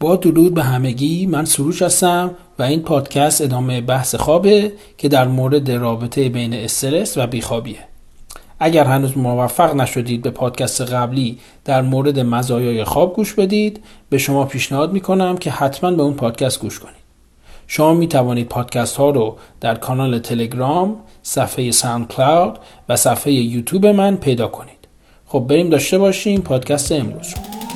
با درود به همگی من سروش هستم و این پادکست ادامه بحث خوابه که در مورد رابطه بین استرس و بیخوابیه اگر هنوز موفق نشدید به پادکست قبلی در مورد مزایای خواب گوش بدید به شما پیشنهاد می‌کنم که حتما به اون پادکست گوش کنید شما می توانید پادکست ها رو در کانال تلگرام، صفحه ساوند کلاود و صفحه یوتیوب من پیدا کنید. خب بریم داشته باشیم پادکست امروز رو.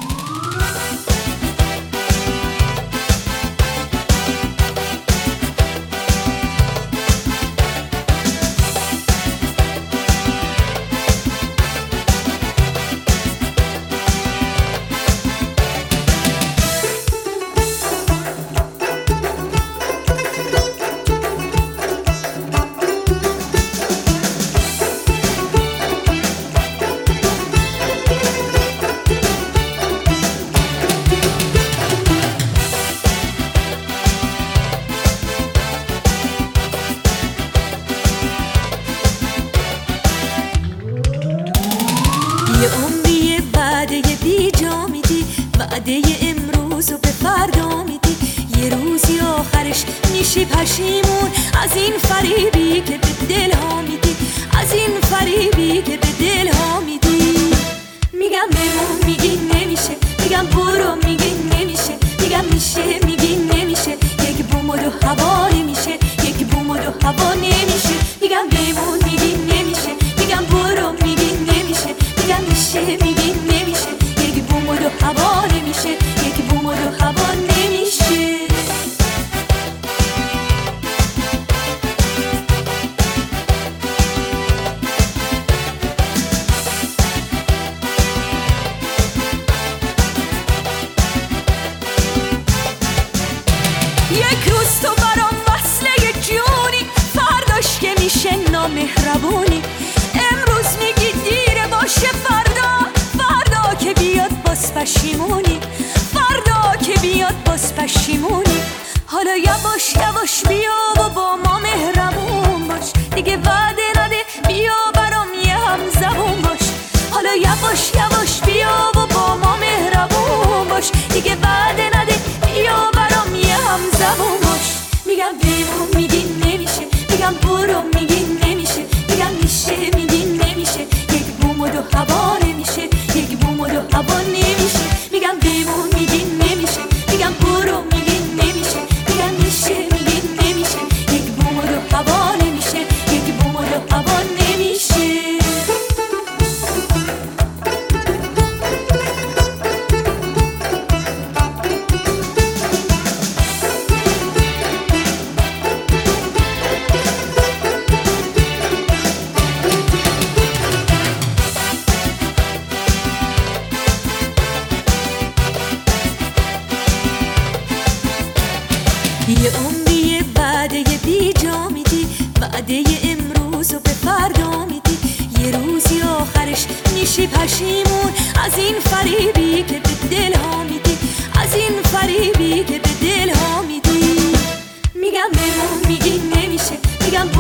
میگم برو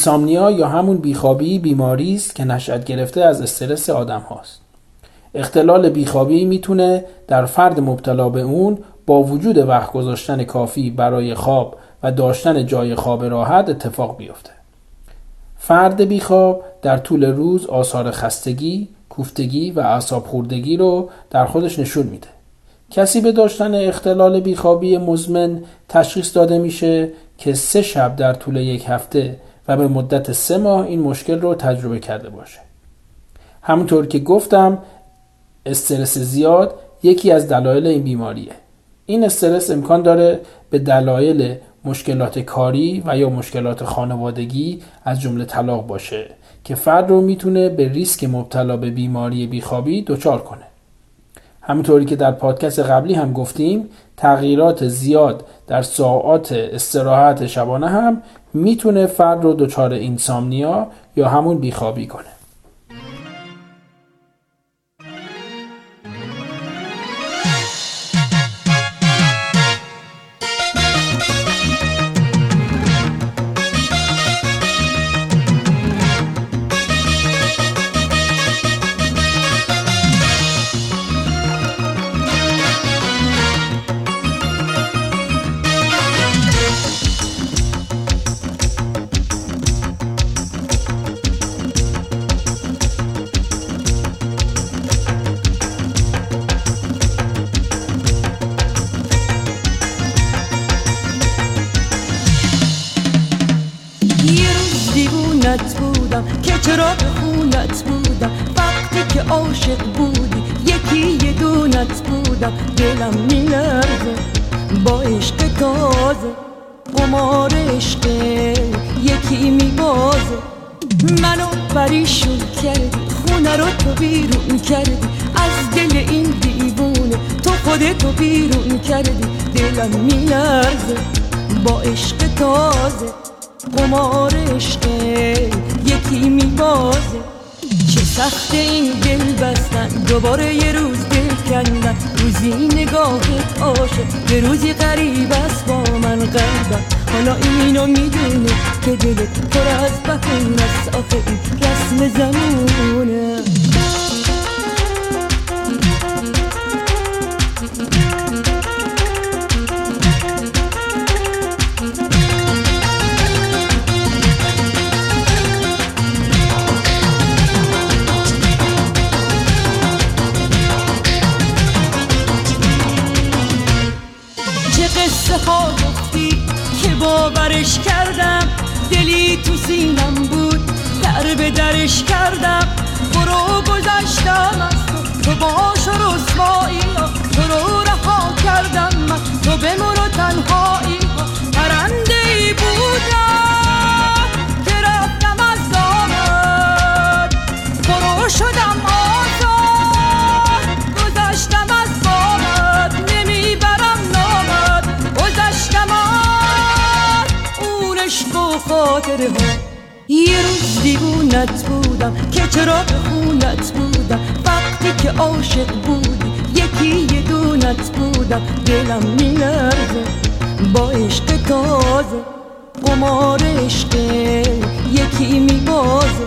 اینسامنیا یا همون بیخوابی بیماری است که نشأت گرفته از استرس آدم هاست. اختلال بیخوابی می‌تونه در فرد مبتلا به اون با وجود وقت گذاشتن کافی برای خواب و داشتن جای خواب راحت اتفاق بیفته. فرد بیخواب در طول روز آثار خستگی، کوفتگی و اعصاب خوردگی رو در خودش نشون میده. کسی به داشتن اختلال بیخوابی مزمن تشخیص داده میشه که سه شب در طول یک هفته و به مدت سه ماه این مشکل رو تجربه کرده باشه. همونطور که گفتم استرس زیاد یکی از دلایل این بیماریه. این استرس امکان داره به دلایل مشکلات کاری و یا مشکلات خانوادگی از جمله طلاق باشه که فرد رو می‌تونه به ریسک مبتلا به بیماری بیخوابی دچار کنه. همونطوری که در پادکست قبلی هم گفتیم تغییرات زیاد در ساعات استراحت شبانه هم می‌تونه فرد رو دچار اینسامنیا یا همون بیخوابی کنه. دلم میلرزه. با عشق تازه قمار عشق یکی میبازه. منو پریشون کردی خونه رو تو بیرون کردی. از دل این دیوونه تو خودتو بیرون کردی. دلم میلرزه. با عشق تازه قمار عشق یکی میبازه. چه سخت این دل بستن دوباره یه روز دل کندن روزی نگاهت عاشق. یه روزی قریب است با من قلبم حالا اینو می‌دونه که دلت پر از بخون است. آخه این رسم زمونه. قصه ها گفتی که باورش کردم؟ دلی تو سینم بود در به درش کردم. برو گذشتم از تو تو باش و رسوایی تو رو رها کردم من تو بمر و تنهایی خاطره ها. یه روز دیوونت بودم که چرا خونت بودم. وقتی که عاشق بودی یکی یه دونت بودم. دلم میلرزه با عشق تازه. قمار عشق یکی میبازه.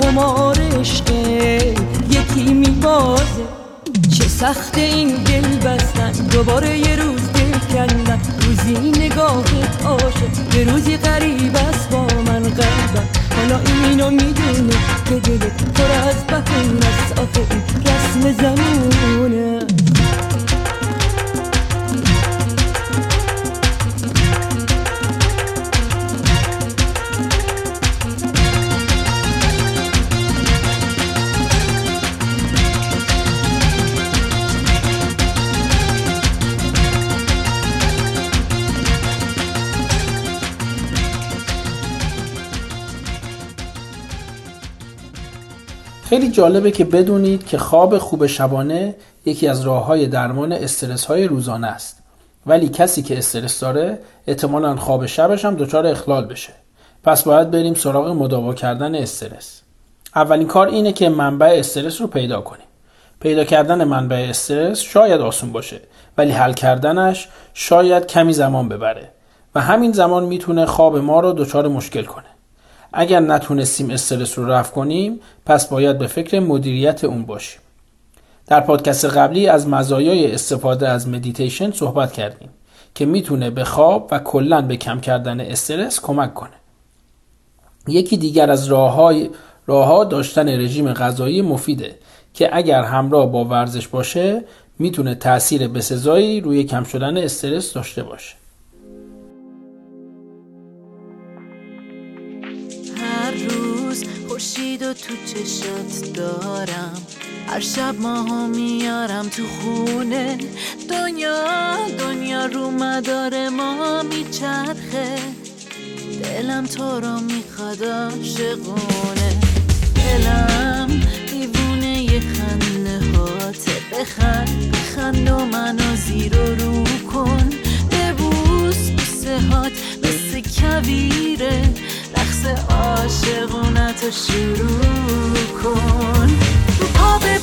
قمار عشق یکی میبازه. چه سخت این دل بستن. دوباره یه روز دل کندن. روزی نگاهت آشه یه روزی قریب است با من قلبم. حالا اینو می‌دونه که دلت پر از بهون است. آخه این رسم زمونه. جالبه که بدونید که خواب خوب شبانه یکی از راه های درمان استرس های روزانه است. ولی کسی که استرس داره احتمالا خواب شبش هم دچار اخلال بشه. پس باید بریم سراغ مداوا کردن استرس. اولین کار اینه که منبع استرس رو پیدا کنیم. پیدا کردن منبع استرس شاید آسون باشه ولی حل کردنش شاید کمی زمان ببره و همین زمان می‌تونه خواب ما رو دچار مشکل کنه. اگر نتونستیم استرس رو رفع کنیم پس باید به فکر مدیریت اون باشیم. در پادکست قبلی از مزایای استفاده از مدیتیشن صحبت کردیم که می‌تونه به خواب و کلا به کم کردن استرس کمک کنه. یکی دیگر از راههای راهها داشتن رژیم غذایی مفیده که اگر همراه با ورزش باشه می‌تونه تاثیر بسزایی روی کم شدن استرس داشته باشه. خورشید و تو چشات دارم. هر شب ماها میارم تو خونه. دنیا دنیا رو مدار ما میچرخه. دلم تو رو می‌خواد عاشقونه. دلم دیوونه یه خنده هاته. بخند بخند و منو زیر و رو کن. ببوس بوسه هات مثل کویره. عاشقونت شروع کن. پا به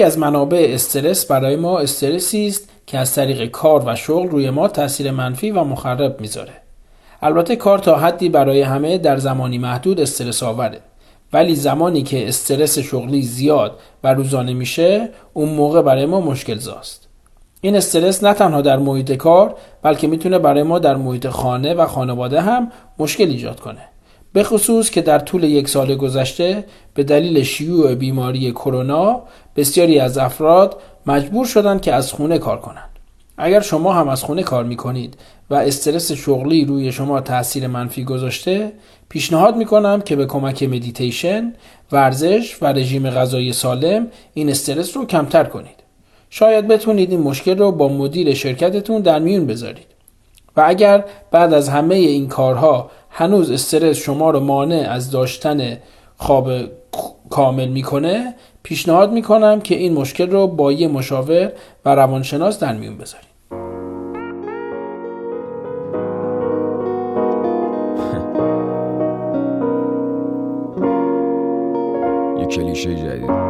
یکی از منابع استرس برای ما استرسی است که از طریق کار و شغل روی ما تاثیر منفی و مخرب می‌ذاره. البته کار تا حدی برای همه در زمانی محدود استرس آوره ولی زمانی که استرس شغلی زیاد و روزانه میشه اون موقع برای ما مشکل زاست این استرس نه تنها در محیط کار بلکه می‌تونه برای ما در محیط خانه و خانواده هم مشکل ایجاد کنه. به خصوص که در طول یک سال گذشته به دلیل شیوع بیماری کرونا بسیاری از افراد مجبور شدند که از خونه کار کنند. اگر شما هم از خونه کار می کنید و استرس شغلی روی شما تاثیر منفی گذاشته پیشنهاد می کنم که به کمک مدیتیشن، ورزش و رژیم غذایی سالم این استرس رو کمتر کنید. شاید بتونید این مشکل رو با مدیر شرکتتون در میون بذارید. و اگر بعد از همه این کارها هنوز استرس شما رو مانع از داشتن خواب کامل می‌کنه پیشنهاد می‌کنم که این مشکل رو با یه مشاور و روانشناس در میون بذارید. یه کلیشه جدید.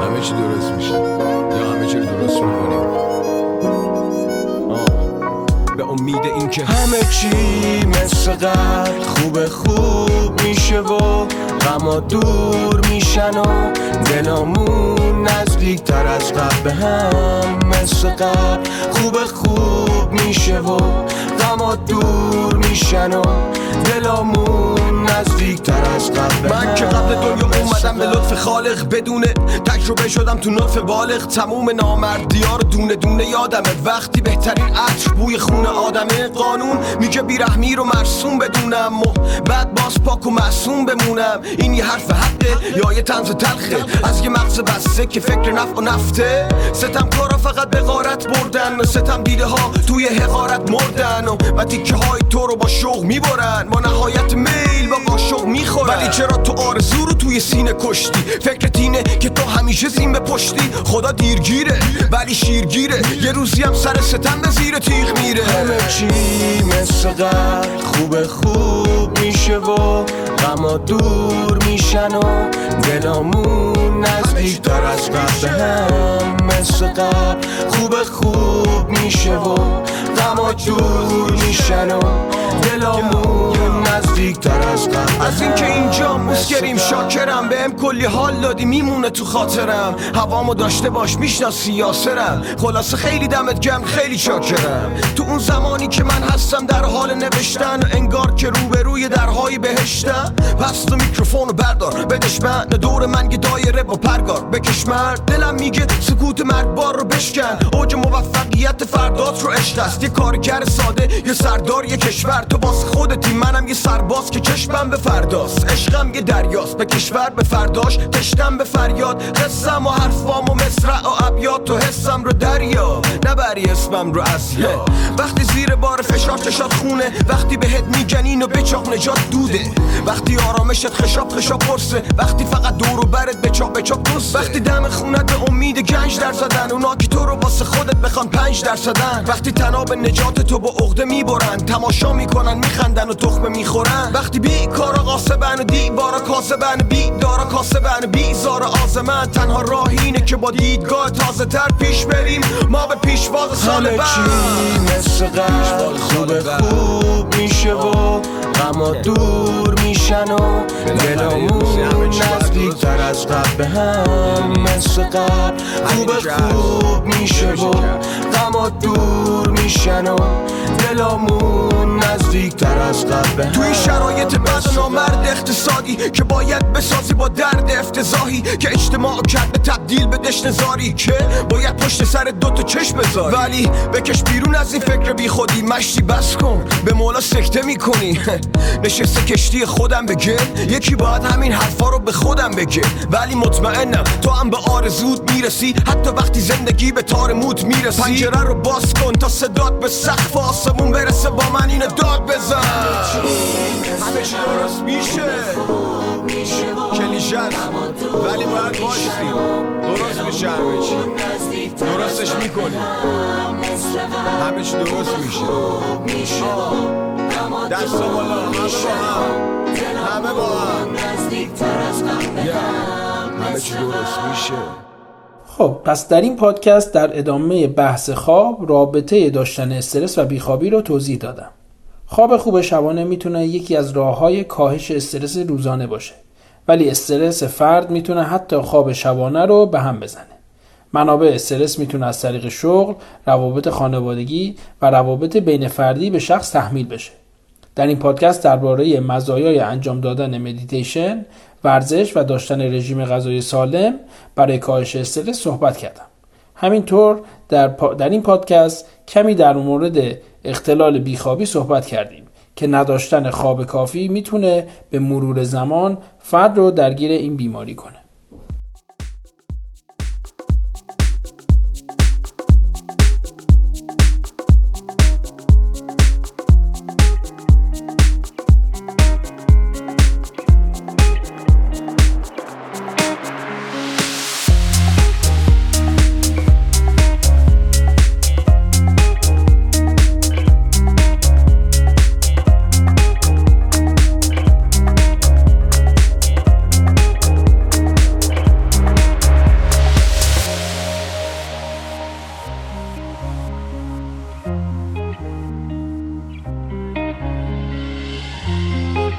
همه چی درست میشه. یا همه چی درست می‌کنیم. به امید اینکه همه چی مثل قبل خوب خوب میشه و غما دور میشن و دلامون نزدیکتر از قبل به هم مثل قبل خوب خوب میشه و غما دور میشن و دلامون نزدیکتر از قبل. من که قبل دنیا اومدم به لطف خالق بدونه. تجربه شدم تو نطف بالغ. تموم نامردی ها رو دونه دونه یادمه. وقتی بهترین عطر بوی خونه آدمه. قانون میگه بیرحمی رو مرسوم بدونم و بعد باز پاک و معصوم بمونم. این یه حرف حقه یا یه تنز تلخه؟ از یه مغز بسته که فکر نفع و نفته. ستم کارا فقط به غارت بردن ستم دیده ها توی حقارت مردن و تیکه های تو رو با شوق می‌برن. با نهایت میل با قاشق می‌خورن. ولی چرا تو آرزو رو توی سینه کشتی؟ فکر تینه که تو همیشه زین به پشتی. خدا دیرگیره ولی شیرگیره. یه روزی هم سر ستم به زیر تیغ میره. همه چی مثل قبل خوب خوب. میشه و غما دور میشن و دلامون نزدیکتر از قبل هم. مثل قبل خوب خوب میشه و غما دور میشن و دلامون نزدیکتر از قبل. از اینکه اینجا مسکریم شاکرم بهم کلی حال دادی میمونه تو خاطرم. هوامو داشته باش می‌شناسی یاسرم خلاصه خیلی دمت گم خیلی شاکرم. تو اون زمانی که من هستم در حال نوشتن انگار که روبروی درهای بهشتم. پس تو میکروفونو بردار بدش من دور من یه دایره با پرگار بکش مرد. دلم میگه سکوت مرگبار رو بشکن. اوج موفقیت فردات رو عشق است. یه کارگر ساده یه سردار یه کشور. تو باز خودتی منم یه سرباز که چشمم به فرداست. عشقم یه دریاست به کشور به فرداش. تشتم به فریاد قصم و حرفام و مصرع و ابیات تو حسم رو دریا. نبری اسمم رو ازیا وقتی زیر بار فشار چشات خونه وقتی بهت میگن و بچاق نجات دوده. وقتی آرامشت خشاب خشاب پرسه وقتی فقط دور و برت بچاق بچاق دوسته وقتی دم خونت به امید گنج در زدن اونا که تو رو واسه خودت بخوان پنج در زدن. وقتی تناب نجات تو با عقده می‌برن تماشا می‌کنن میخندن و تخمه می‌خورن. وقتی بی کارا قاسبن و دیوارا کاسبن بی دارا کاسبن بی زار آزمن. تنها راه اینه که با دیدگاه تازه تر پیش بریم. ما به پیشواز سال بعد. مثل قبل خوب خوب میشه و غما دور میشن و دلامون نزدیکتر از قبل به هم مثل قبل خوب خوب میشه و غما دور میشن و دلامون نزدیکتر از قبل هم توی شرایط بد و نامرد اقتصادی که باید بسازی با درد افتضاحی که اجتماع کرده تبدیل به دشنزاری که باید پشت سر دوتا چشم بذاری. ولی بکش بیرون از این فکر بی خودی مشتی بس کن به مولا سکته می‌کنی. نشسته کشتی خودم بگه. یکی باید همین حرفا رو به خودم بگه. ولی مطمئنم تو هم به آرزود می‌رسی. حتی وقتی زندگی به تار موت می‌رسی. پنجره رو باز کن تا صدات به سقف آسمون بزن همه چی درست میشه کلیشه ولی باید باشی درست میشه همه چی درستش می‌کنی همه چی درست میشه دست بالا همه با هم همه با هم همه چی درست میشه خب پس در این پادکست در ادامه بحث خواب رابطه داشتن استرس و بیخوابی رو توضیح دادم. خواب خوب شبانه می‌تونه یکی از راه های کاهش استرس روزانه باشه ولی استرس فرد می‌تونه حتی خواب شبانه رو به هم بزنه منابع استرس می‌تونه از طریق شغل، روابط خانوادگی و روابط بین فردی به شخص تحمیل بشه. در این پادکست درباره مزایای انجام دادن مدیتیشن، ورزش و داشتن رژیم غذایی سالم برای کاهش استرس صحبت کردم. همینطور در, در این پادکست کمی در مورد اختلال بیخوابی صحبت کردیم که نداشتن خواب کافی می‌تونه به مرور زمان فرد رو درگیر این بیماری کنه.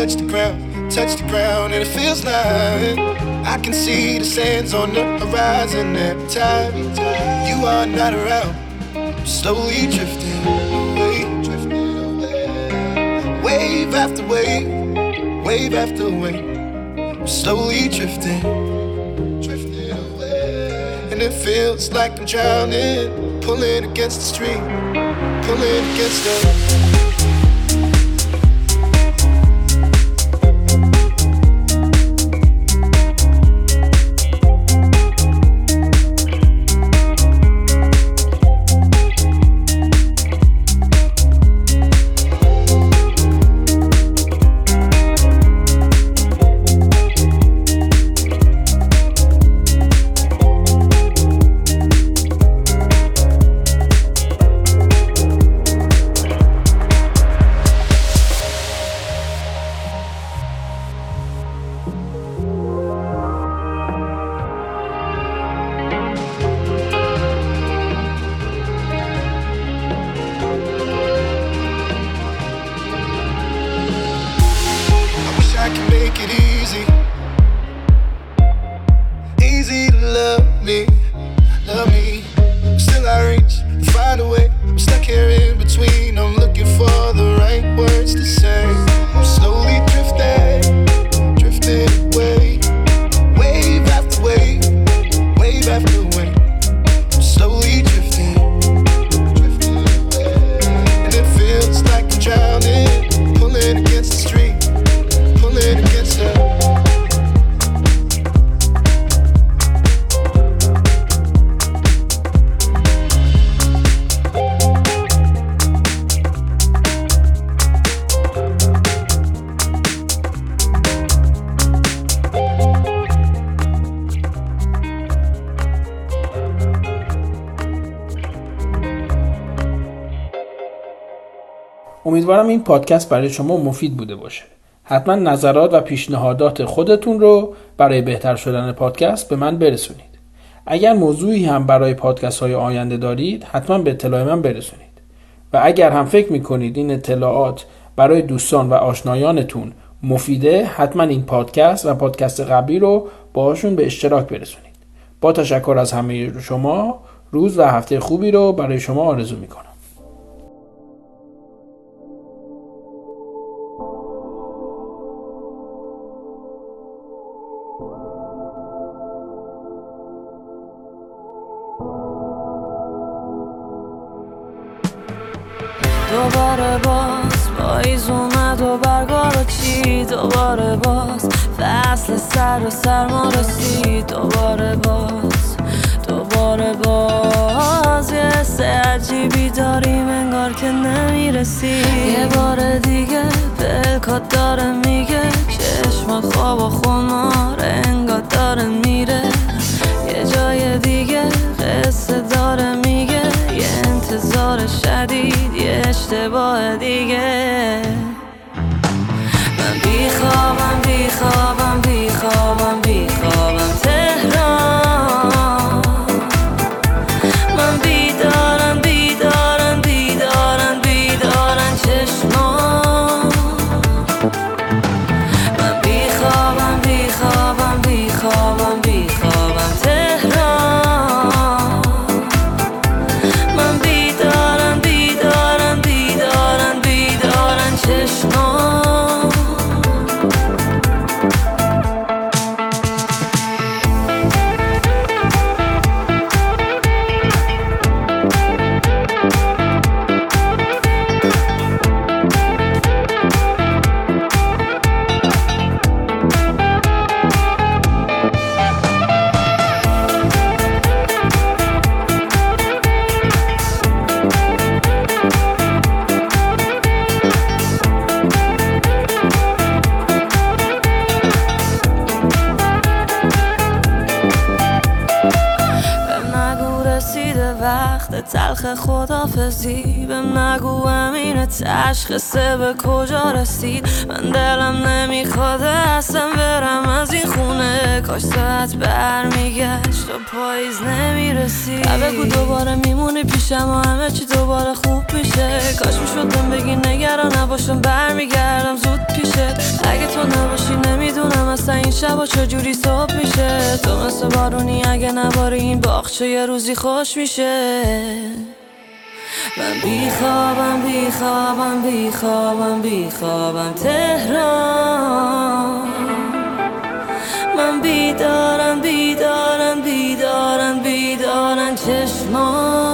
touch the ground, touch the ground, and it feels like I can see the sands on the horizon every time you are not around. I'm slowly drifting away, away. Wave after wave, wave after wave. I'm slowly drifting, drifting away. And it feels like I'm drowning, pulling against the stream, pulling against the. امیدوارم این پادکست برای شما مفید بوده باشه. حتما نظرات و پیشنهادات خودتون رو برای بهتر شدن پادکست به من برسونید. اگر موضوعی هم برای پادکست های آینده دارید حتما به اطلاع من برسونید. و اگر هم فکر می‌کنید این اطلاعات برای دوستان و آشنایانتون مفیده حتما این پادکست و پادکست قبلی رو باهاشون به اشتراک برسونید. با تشکر از همه شما روز و هفته خوبی رو برای شما آرزو می‌کنم. دوباره باز. پاییز اومد و برگار چی؟ دوباره باز. فصل سر و سرما رسید. دوباره باز. دوباره باز. یه حس عجیبی داریم انگار که نمی‌رسی یه بار دیگه بلکات داره میگه. چشمات خواب و خمار انگار داره میره. یه جای دیگه قصه داره میگه. انتظار شدید یه اشتباه دیگه. من بیخوابم بیخوابم بیخوابم بیخوابم تلخ خدافزی به نگو امین تشخصه به کجا رسید؟ من دلم نمی‌خواد اصلا برم از این خونه. کاش ساعت برمیگشت و پاییز نمی‌رسید. بگو دوباره میمونی پیشم و همه چی دوباره خوب میشه. کاش می‌شد بهم بگی نگران نباشم برمیگردم زود پیشت اگه تو نباشی نمی‌دونم اصلا این شبا چجوری صبح میشه. تو مثل بارونی اگه نباری این باغچه یه روزی خوش میشه. من بیخوابم بیخوابم بیخوابم بیخوابم تهران. من بیدارم بیدارم بیدارم بیدارم چشمان.